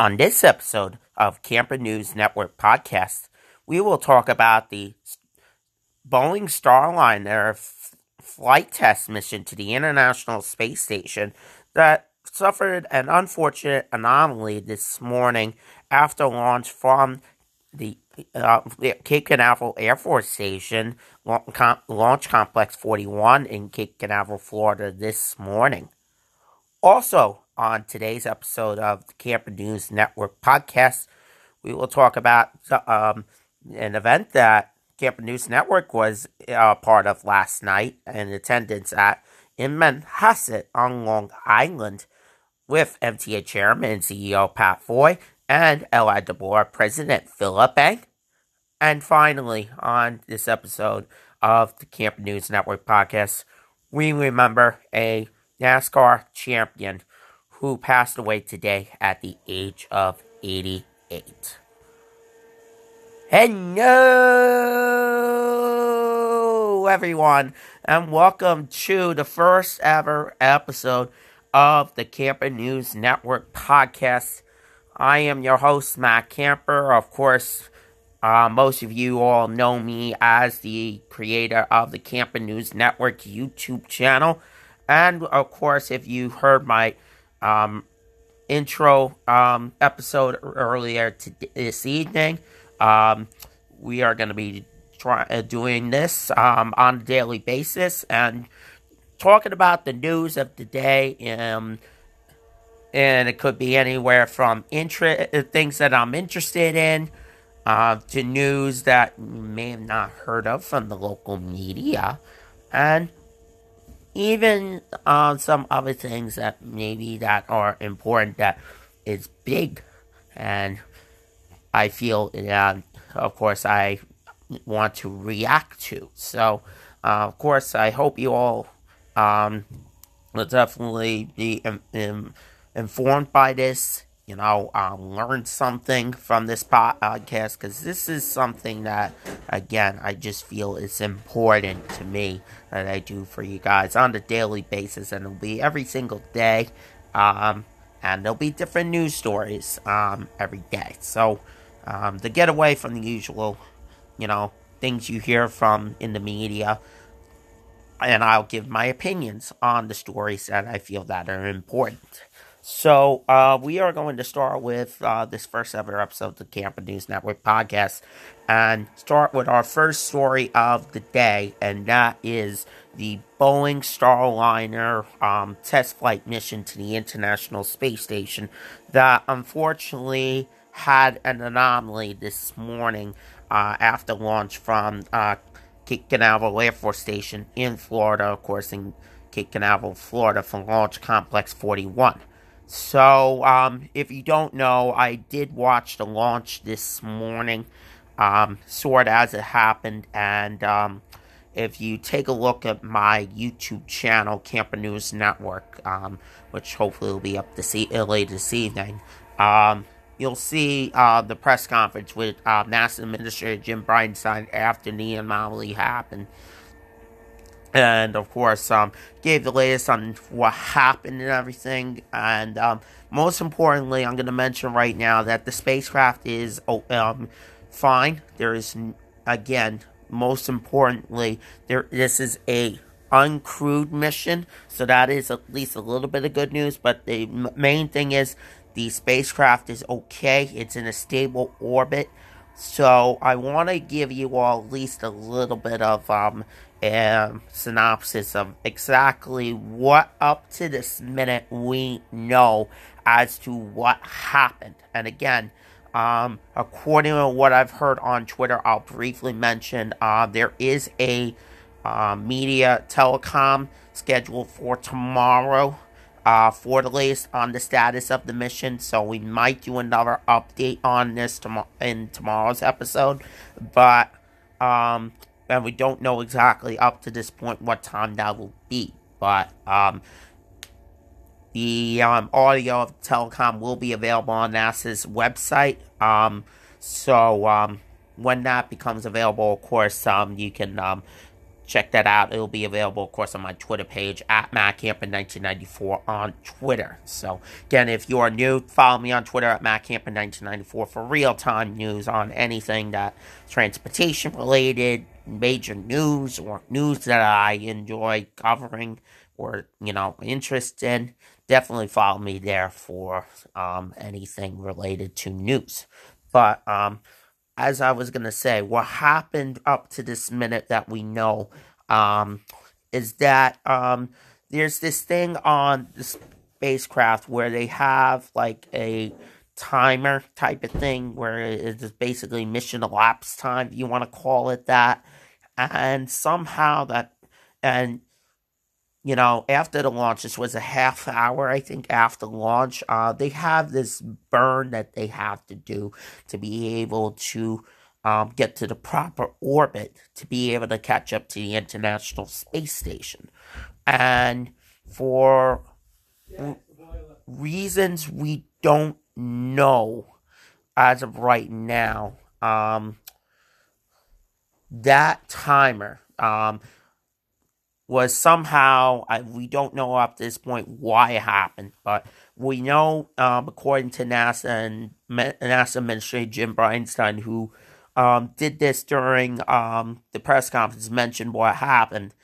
On this episode of Camper News Network podcast, we will talk about the Boeing Starliner f- flight test mission to the International Space Station that suffered an unfortunate anomaly this morning after launch from the uh, Cape Canaveral Air Force Station, Launch Complex 41 in Cape Canaveral, Florida this morning. Also, on today's episode of the Camper News Network podcast, we will talk about um, an event that Camper News Network was uh, part of last night in attendance at in Manhasset on Long Island with MTA Chairman and CEO Pat Foye and LIRR President Phillip Eng. And finally, on this episode of the Camper News Network podcast, we remember a NASCAR champion who passed away today at the age of 88. Hello, everyone, and welcome to the first ever episode of the Camper News Network podcast. I am your host, Matt Camper. Of course, uh, most of you all know me as the creator of the Camper News Network YouTube channel. And of course, if you heard my um, intro um, episode earlier to this evening. Um, we are going to be try- uh, doing this um, on a daily basis and talking about the news of the day. Um, and it could be anywhere from intra- uh, things that I'm interested in uh, to news that you may have not heard of from the local media. And even uh, some other things that maybe that are important that is big and I feel that of course I want to react to. So uh, of course I hope you all um, will definitely be informed by this you know, um, learn something from this podcast because this is something that, again, I just feel is important to me that I do for you guys on a daily basis, and it'll be every single day. Um, and there'll be different news stories um, every day. So, um, to get away from the usual, you know, things you hear from in the media, and I'll give my opinions on the stories that I feel that are important. So uh, we are going to start with uh, this first ever episode of the Camper News Network podcast, and start with our first story of the day, and that is the Boeing Starliner um, test flight mission to the International Space Station that unfortunately had an anomaly this morning uh, after launch from uh, Cape Canaveral Air Force Station in Florida, of course, in Cape Canaveral, Florida, from Launch Complex 41. So, um, if you don't know, I did watch the launch this morning, um, sort of as it happened, and um, if you take a look at my YouTube channel, Camper News Network, um, which hopefully will be up this e- uh, later this evening, um, you'll see uh, the press conference with uh, NASA Administrator Jim Bridenstine after the anomaly happened and of course um, gave the latest on what happened and everything. And um, most importantly i'm going to mention right now that the spacecraft is oh, um, fine. There is again most importantly there this is a uncrewed mission. So that is at least a little bit of good news. But the main thing is the spacecraft is okay. It's in a stable orbit. So I want to give you all at least a little bit of um, a synopsis of exactly what up to this minute we know as to what happened. And again, um, according to what I've heard on Twitter, I'll briefly mention uh, there is a uh, media telecom scheduled for tomorrow uh, for the latest on the status of the mission. So we might do another update on this tom- in tomorrow's episode, but um, and we don't know exactly up to this point what time that will be. But um, the um, audio of telecom will be available on NASA's website. Um, so um, when that becomes available, of course, um, you can um, check that out. It'll be available, of course, on my Twitter page at MattCamper1994 on Twitter. So, again, if you are new, follow me on Twitter at MattCamper1994 for real time news on anything that transportation related, major news, or news that I enjoy covering or, you know, interest in. Definitely follow me there for um, anything related to news. But, um, as I was gonna say, what happened up to this minute that we know um, is that um, there's this thing on the spacecraft where they have like a timer type of thing where it's basically mission elapsed time, if you want to call it that, and somehow that and you know, after the launch, this was a half hour, I think, after launch. Uh, they have this burn that they have to do to be able to um, get to the proper orbit to be able to catch up to the International Space Station. And for reasons we don't know as of right now, um, that timer, um, was somehow I, we don't know to this point why it happened, but we know um, according to NASA and NASA Administrator Jim Bridenstine, who um, did this during um, the press conference, mentioned what happened.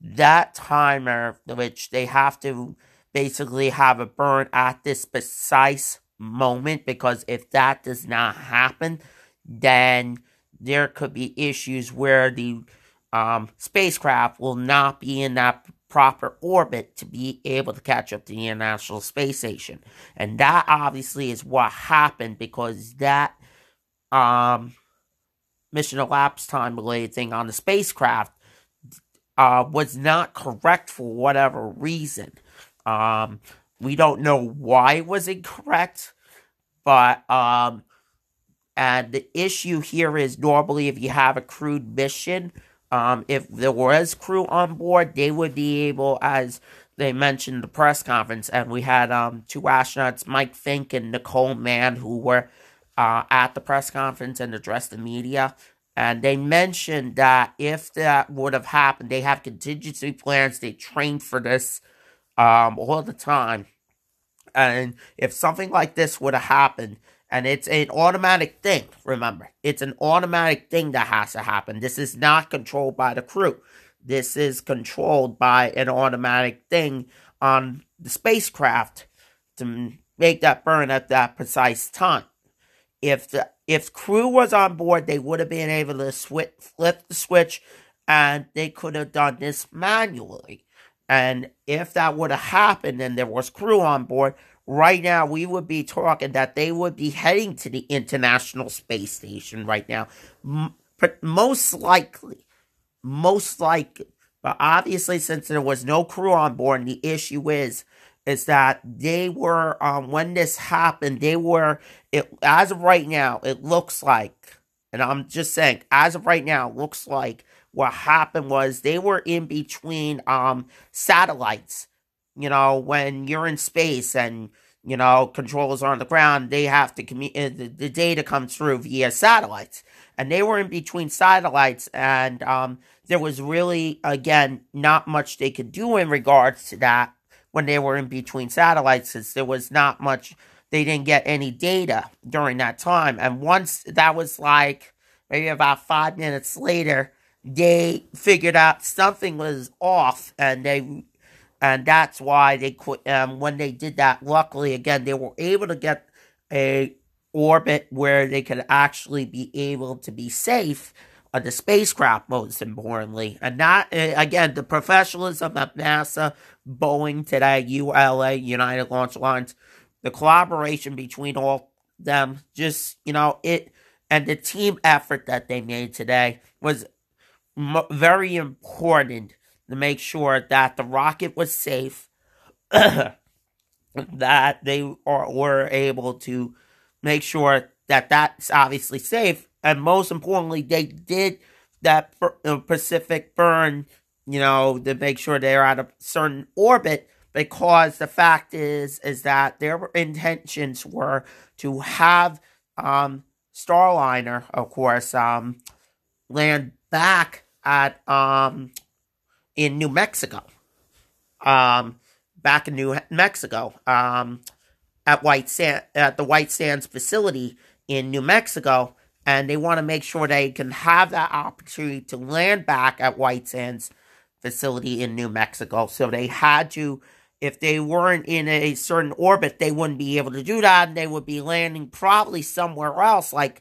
That timer, which they have to basically have a burn at this precise moment, because if that does not happen, then there could be issues where the um, spacecraft will not be in that proper orbit to be able to catch up to the International Space Station. And that obviously is what happened because that um, mission elapsed time related thing on the spacecraft uh, was not correct for whatever reason. Um, we don't know why it was incorrect, but um, and the issue here is normally if you have a crewed mission, um, if there was crew on board, they would be able, as they mentioned the press conference, and we had um, two astronauts, Mike Fincke and Nicole Mann, who were uh, at the press conference and addressed the media. And they mentioned that if that would have happened, they have contingency plans. They train for this um, all the time. And if something like this would have happened, and it's an automatic thing, remember. It's an automatic thing that has to happen. This is not controlled by the crew. This is controlled by an automatic thing on the spacecraft to make that burn at that precise time. If the if crew was on board, they would have been able to flip the switch and they could have done this manually. And if that would have happened and there was crew on board, right now we would be talking that they would be heading to the International Space Station right now. But most likely, most likely. But obviously, since there was no crew on board, the issue is is that they were um, when this happened, they were it as of right now, it looks like, and I'm just saying, as of right now, looks like what happened was they were in between um satellites you know, when you're in space and, you know, controllers are on the ground, they have to communicate, uh, the, the, data comes through via satellites. And they were in between satellites, and um, there was really, again, not much they could do in regards to that when they were in between satellites, since there was not much, they didn't get any data during that time. And once that was like maybe about five minutes later, they figured out something was off and they and that's why they could. Um, when they did that, luckily again, they were able to get a orbit where they could actually be able to be safe on the spacecraft, most importantly, and not uh, again the professionalism of NASA, Boeing today, ULA, United Launch Alliance, the collaboration between all them, just you know it, and the team effort that they made today was m- very important to make sure that the rocket was safe, that they are, were able to make sure that that's obviously safe, and most importantly, they did that Pacific burn, you know, to make sure they're at a certain orbit. Because the fact is, is that their intentions were to have um, Starliner, of course, um, land back at um, in New Mexico. Um, back in New Mexico, um, at White Sand, at the White Sands facility in New Mexico, and they want to make sure they can have that opportunity to land back at White Sands facility in New Mexico. So they had to, if they weren't in a certain orbit, they wouldn't be able to do that, and they would be landing probably somewhere else, like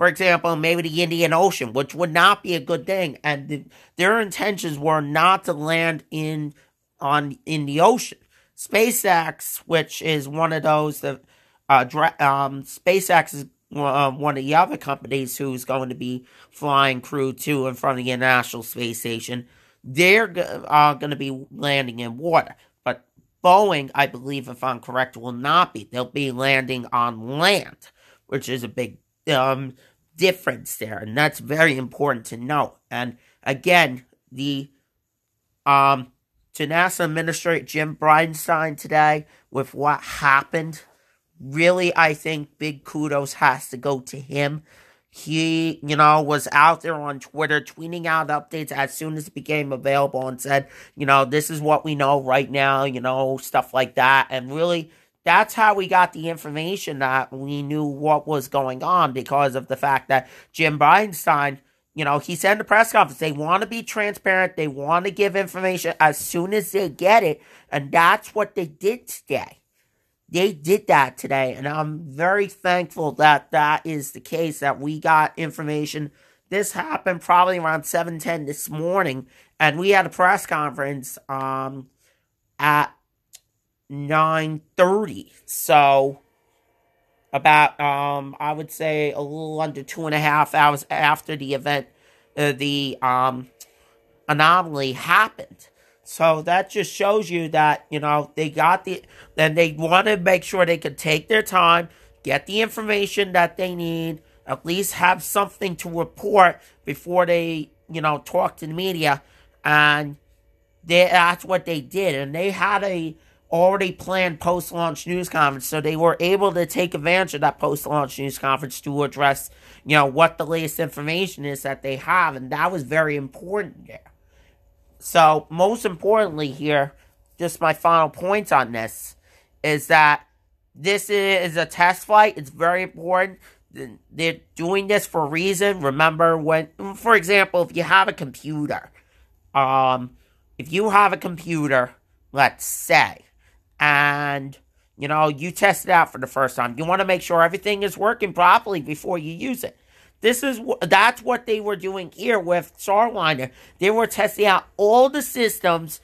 for example, maybe the Indian Ocean, which would not be a good thing. And the, their intentions were not to land in on in the ocean. SpaceX, which is one of those that uh, um, SpaceX is uh, one of the other companies who's going to be flying crew to and from the International Space Station. They're uh, going to be landing in water, but Boeing, I believe, if I'm correct, will not be. They'll be landing on land, which is a big um, difference there, and that's very important to note. And again, the um to NASA Administrator Jim Bridenstine today with what happened, really, I think big kudos has to go to him. He, you know, was out there on Twitter tweeting out updates as soon as it became available and said, you know, this is what we know right now, you know, stuff like that. And really, that's how we got the information that we knew what was going on because of the fact that Jim Bridenstine, you know, he said in the press conference they want to be transparent, they want to give information as soon as they get it, and that's what they did today. They did that today, and I'm very thankful that that is the case. That we got information. This happened probably around seven ten this morning, and we had a press conference um at 9.30. So about, um, I would say a little under two and a half hours after the event, uh, the um, anomaly happened. So that just shows you that, you know, they got the, then they want to make sure they can take their time, get the information that they need, at least have something to report before they, you know, talk to the media. And they, that's what they did. And they had a, already planned post launch news conference, so they were able to take advantage of that post launch news conference to address, you know, what the latest information is that they have, and that was very important there. So, most importantly, here, just my final points on this is that this is a test flight. It's very important. They're doing this for a reason. Remember when, for example, if you have a computer, um, if you have a computer, let's say, and you know you test it out for the first time. You want to make sure everything is working properly before you use it. This is that's what they were doing here with starliner they were testing out all the systems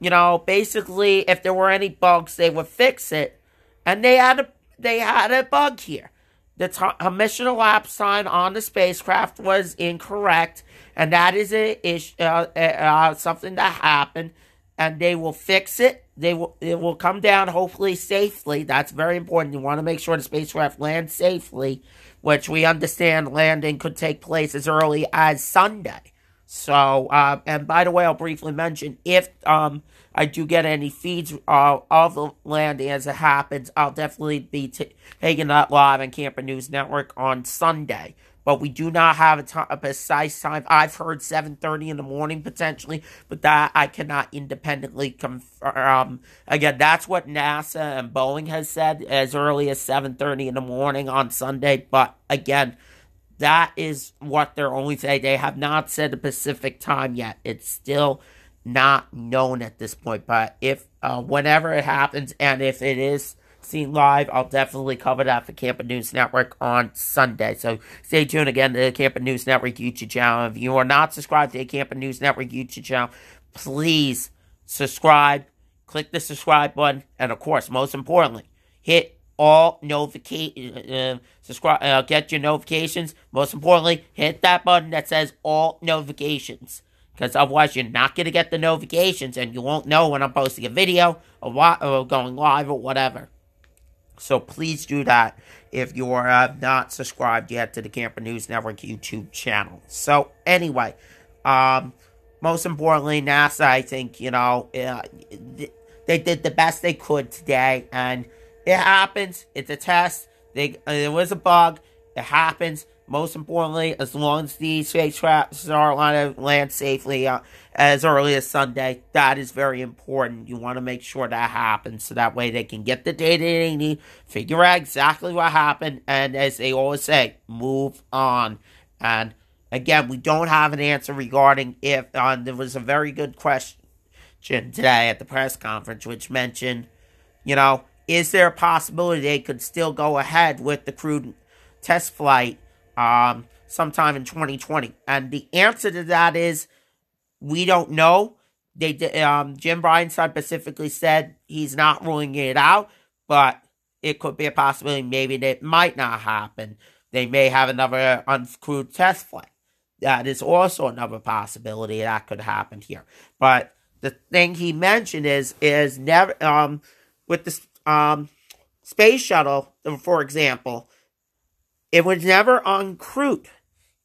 you know basically if there were any bugs they would fix it. And they had a they had a bug here. The t- mission elapsed sign on the spacecraft was incorrect and that is a issue uh, uh, something that happened and they will fix it. They will it will come down hopefully safely. That's very important. You want to make sure the spacecraft lands safely, which we understand landing could take place as early as Sunday. So, uh, and by the way, I'll briefly mention if um, I do get any feeds uh, of the landing as it happens, I'll definitely be t- taking that live on Camper News Network on Sunday but we do not have a, precise time. I've heard 7.30 in the morning potentially, but that I cannot independently confirm. Again, that's what NASA and Boeing has said as early as 7.30 in the morning on Sunday, but again, that is what they're only saying. They have not said a specific time yet. It's still not known at this point, but if, uh, whenever it happens, and if it is seen live, I'll definitely cover that for Camper News Network on Sunday. So stay tuned again to the Camper News Network YouTube channel. If you are not subscribed to the Camper News Network YouTube channel, please subscribe. Click the subscribe button, and of course, most importantly, hit all notification uh, subscribe uh, get your notifications most importantly hit that button that says all notifications because otherwise you're not going to get the notifications and you won't know when i'm posting a video or, or going live or whatever so please do that if you are uh, not subscribed yet to the Camper News Network YouTube channel. So anyway, um, most importantly, NASA, I think, you know, uh, they did the best they could today, and it happens. It's a test. They, there was a bug. It happens. Most importantly, as long as the spacecraft are on to land safely uh, as early as Sunday, that is very important. You want to make sure that happens so that way they can get the data they need, figure out exactly what happened, and as they always say, move on. And again, we don't have an answer regarding if uh, there was a very good question today at the press conference, which mentioned, you know, is there a possibility they could still go ahead with the crewed test flight um, sometime in 2020? And the answer to that is we don't know. They um, Jim Bridenstine specifically said he's not ruling it out, but it could be a possibility. Maybe that might not happen. They may have another uncrewed test flight. That is also another possibility that could happen here. But the thing he mentioned is is never um with the um space shuttle, for example, it was never uncrewed.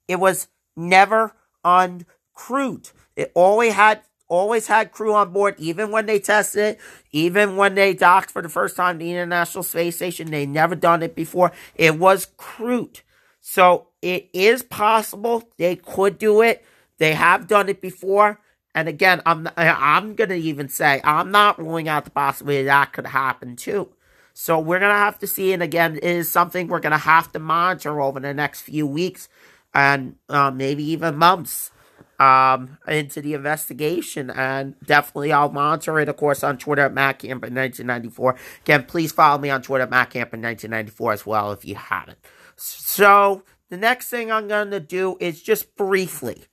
It was never uncrewed. It always had always had crew on board, even when they tested it, even when they docked for the first time the International Space Station. They never done it before. It was crewed. So it is possible they could do it. They have done it before. And again, I'm I'm gonna even say I'm not ruling out the possibility that could happen too. So we're gonna have to see, and again, it is something we're gonna have to monitor over the next few weeks and uh, maybe even months um, into the investigation. And definitely, I'll monitor it, of course, on Twitter at MattCamp1994. Again, please follow me on Twitter at MattCamp1994 as well if you haven't. So the next thing I'm going to do is just briefly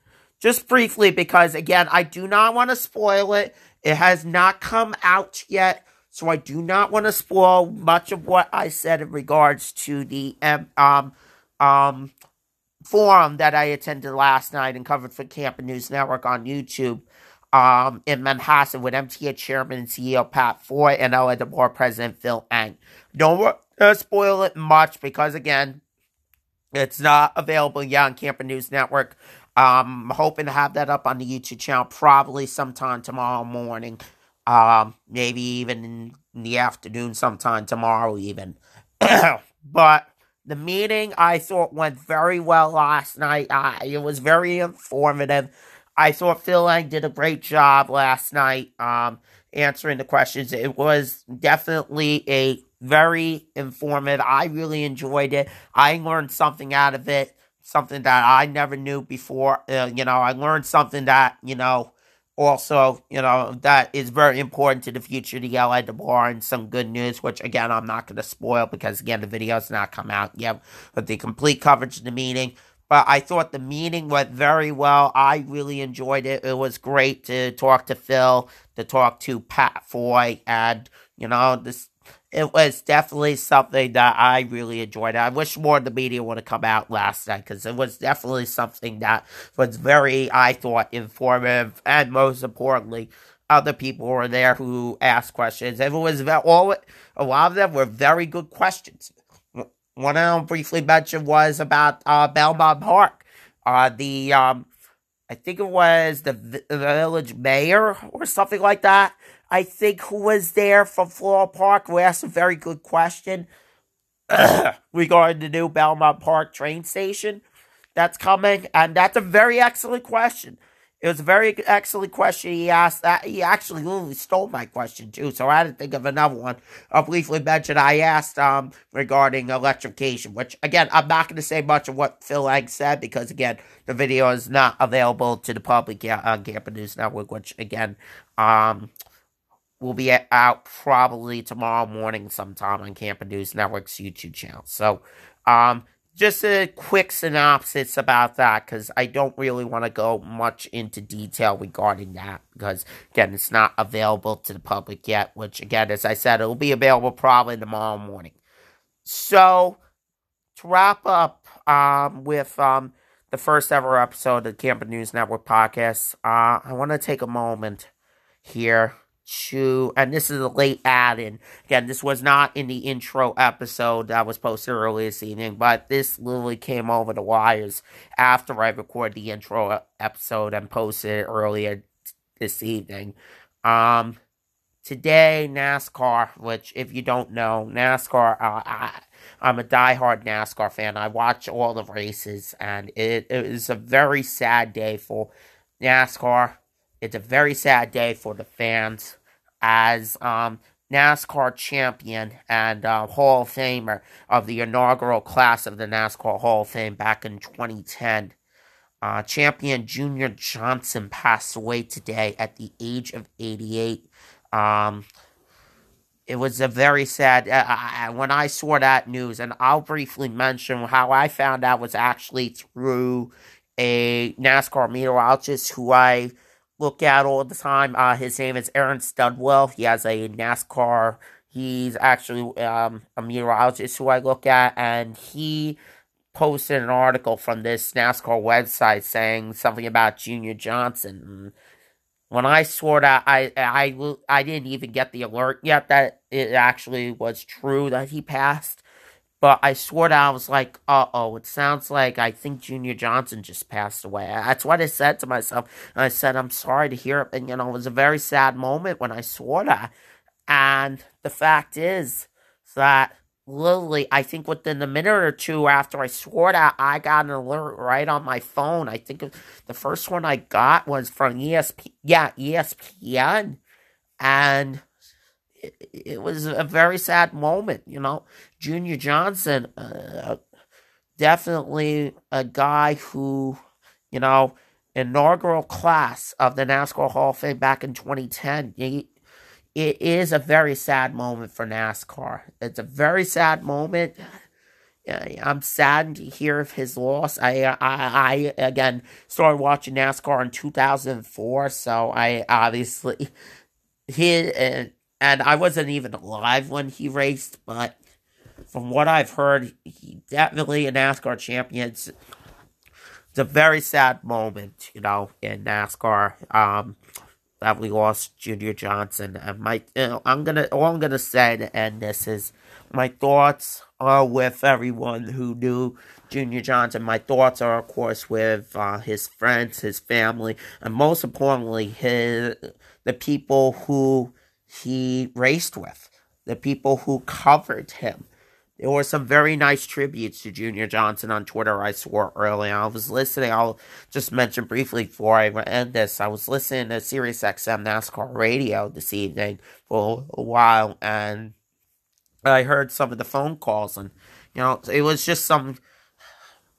just briefly, because again, I do not want to spoil it. It has not come out yet, so I do not want to spoil much of what I said in regards to the um um forum that I attended last night and covered for Camper News Network on YouTube um, in Manhasset with MTA Chairman and CEO Pat Foye and LIRR President Phil Eng. Don't to spoil it much because, again, it's not available yet on Camper News Network. Um, I'm hoping to have that up on the YouTube channel probably sometime tomorrow morning. Um, maybe even in the afternoon, sometime tomorrow, even. but the meeting I thought went very well last night. Uh, it was very informative. I thought Phil Eng did a great job last night um, answering the questions. It was definitely a very informative. I really enjoyed it. I learned something out of it something that I never knew before. Uh, you know, I learned something that, you know, also, you know, that is very important to the future of the LIRR and some good news, which again, I'm not going to spoil because again, the video's not come out yet with the complete coverage of the meeting. But I thought the meeting went very well. I really enjoyed it. It was great to talk to Phil, to talk to Pat Foye, and, you know, this it was definitely something that I really enjoyed. I wish more of the media would have come out last night because it was definitely something that was very, I thought, informative and most importantly, other people were there who asked questions. And it was all a lot of them were very good questions. One them briefly mentioned was about uh, Belmont Park. Uh, the um, I think it was the, village mayor or something like that I think, who was there from Floral Park, who asked a very good question regarding the new Belmont Park train station that's coming. And that's a very excellent question. It was a very excellent question he asked. That he actually literally stole my question too, so I had to think of another one. I'll briefly mentioned I asked um regarding electrification, which again I'm not going to say much of what Phil Eng said because again the video is not available to the public yet on Camper News Network, which again um will be out probably tomorrow morning sometime on Camper News Network's YouTube channel. So, um, just a quick synopsis about that because I don't really want to go much into detail regarding that because, again, it's not available to the public yet, which, again, as I said, it will be available probably tomorrow morning. So, to wrap up um, with um, the first ever episode of the Camper News Network podcast, uh, I want to take a moment here to, and this is a late add in. Again, this was not in the intro episode that was posted earlier this evening, but this literally came over the wires after I recorded the intro episode and posted it earlier this evening. Um, today, NASCAR, which if you don't know, NASCAR, uh, I'm a diehard NASCAR fan. I watch all the races, and it, it is a very sad day for NASCAR. It's a very sad day for the fans as um, NASCAR champion and uh, Hall of Famer of the inaugural class of the NASCAR Hall of Fame back in 2010. Uh, champion Junior Johnson passed away today at the age of 88. Um, it was a very sad. Uh, I, when I saw that news, and I'll briefly mention how I found out was actually through a NASCAR meteorologist who I look at all the time. Uh, his name is Aaron Studwell. He has a NASCAR. He's actually um, a meteorologist who I look at, and he posted an article from this NASCAR website saying something about Junior Johnson. When I saw that, I, I, I didn't even get the alert yet that it actually was true that he passed. But I swore that I was like, uh oh, it sounds like I think Junior Johnson just passed away. That's what I said to myself. And I said, I'm sorry to hear it. And, you know, it was a very sad moment when I swore that. And the fact is that literally, I think within a minute or two after I swore that, I got an alert right on my phone. I think the first one I got was from ESP, yeah, ESPN. And it, it was a very sad moment, you know. Junior Johnson, uh, definitely a guy who, you know, inaugural class of the NASCAR Hall of Fame back in 2010. He, it is a very sad moment for NASCAR. It's a very sad moment. I'm saddened to hear of his loss. I, I, I again started watching NASCAR in 2004, so I obviously he and I wasn't even alive when he raced, but from what I've heard, he definitely a NASCAR champion. It's, it's a very sad moment, you know, in NASCAR. Um, that we lost Junior Johnson. And my, you know, I'm gonna, all I'm gonna say to end this is, my thoughts are with everyone who knew Junior Johnson. My thoughts are, of course, with uh, his friends, his family, and most importantly, his the people who he raced with, the people who covered him. There were some very nice tributes to Junior Johnson on Twitter I saw earlier. I was listening, I'll just mention briefly before I end this. I was listening to Sirius XM NASCAR radio this evening for a while, and I heard some of the phone calls, and, you know, it was just some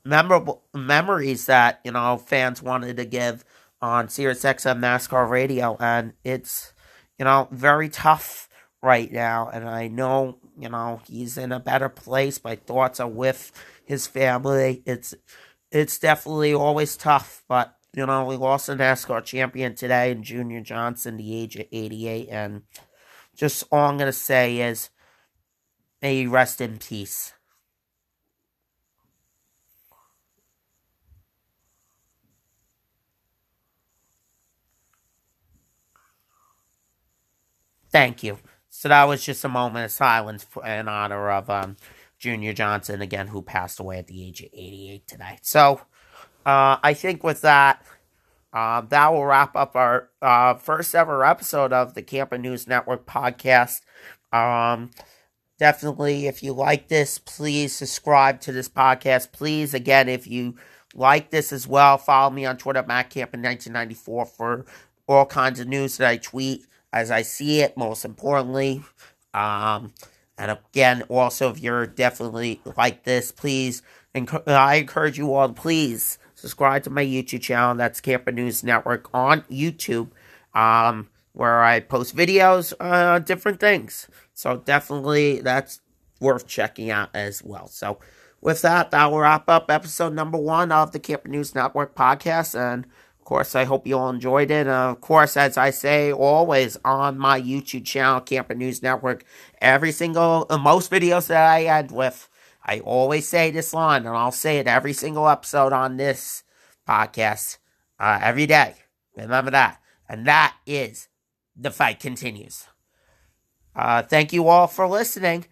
memorable memories that, you know, fans wanted to give on Sirius XM NASCAR radio, and it's you know, very tough right now. And I know, you know, he's in a better place. My thoughts are with his family. It's it's definitely always tough, but you know, we lost a NASCAR champion today in Junior Johnson, the age of 88, and just all I'm gonna say is, may he rest in peace. Thank you. So that was just a moment of silence in honor of um, Junior Johnson, again, who passed away at the age of 88 today. So uh, I think with that, uh, that will wrap up our uh, first ever episode of the Camper News Network podcast. Um, definitely, if you like this, please subscribe to this podcast. Please, again, if you like this as well, follow me on Twitter, Matt Camp in 1994 for all kinds of news that I tweet as I see it, most importantly. Um, and again, also, if you're definitely like this, please, enc- I encourage you all to please subscribe to my YouTube channel. That's Camper News Network on YouTube, um, where I post videos, uh, different things. So definitely, that's worth checking out as well. So with that, that will wrap up episode number one of the Camper News Network podcast. And of course, I hope you all enjoyed it. Uh, of course, as I say always on my YouTube channel, Camper News Network, every single, uh, most videos that I end with, I always say this line, and I'll say it every single episode on this podcast, uh, every day. Remember that. And that is the fight continues. Uh, thank you all for listening.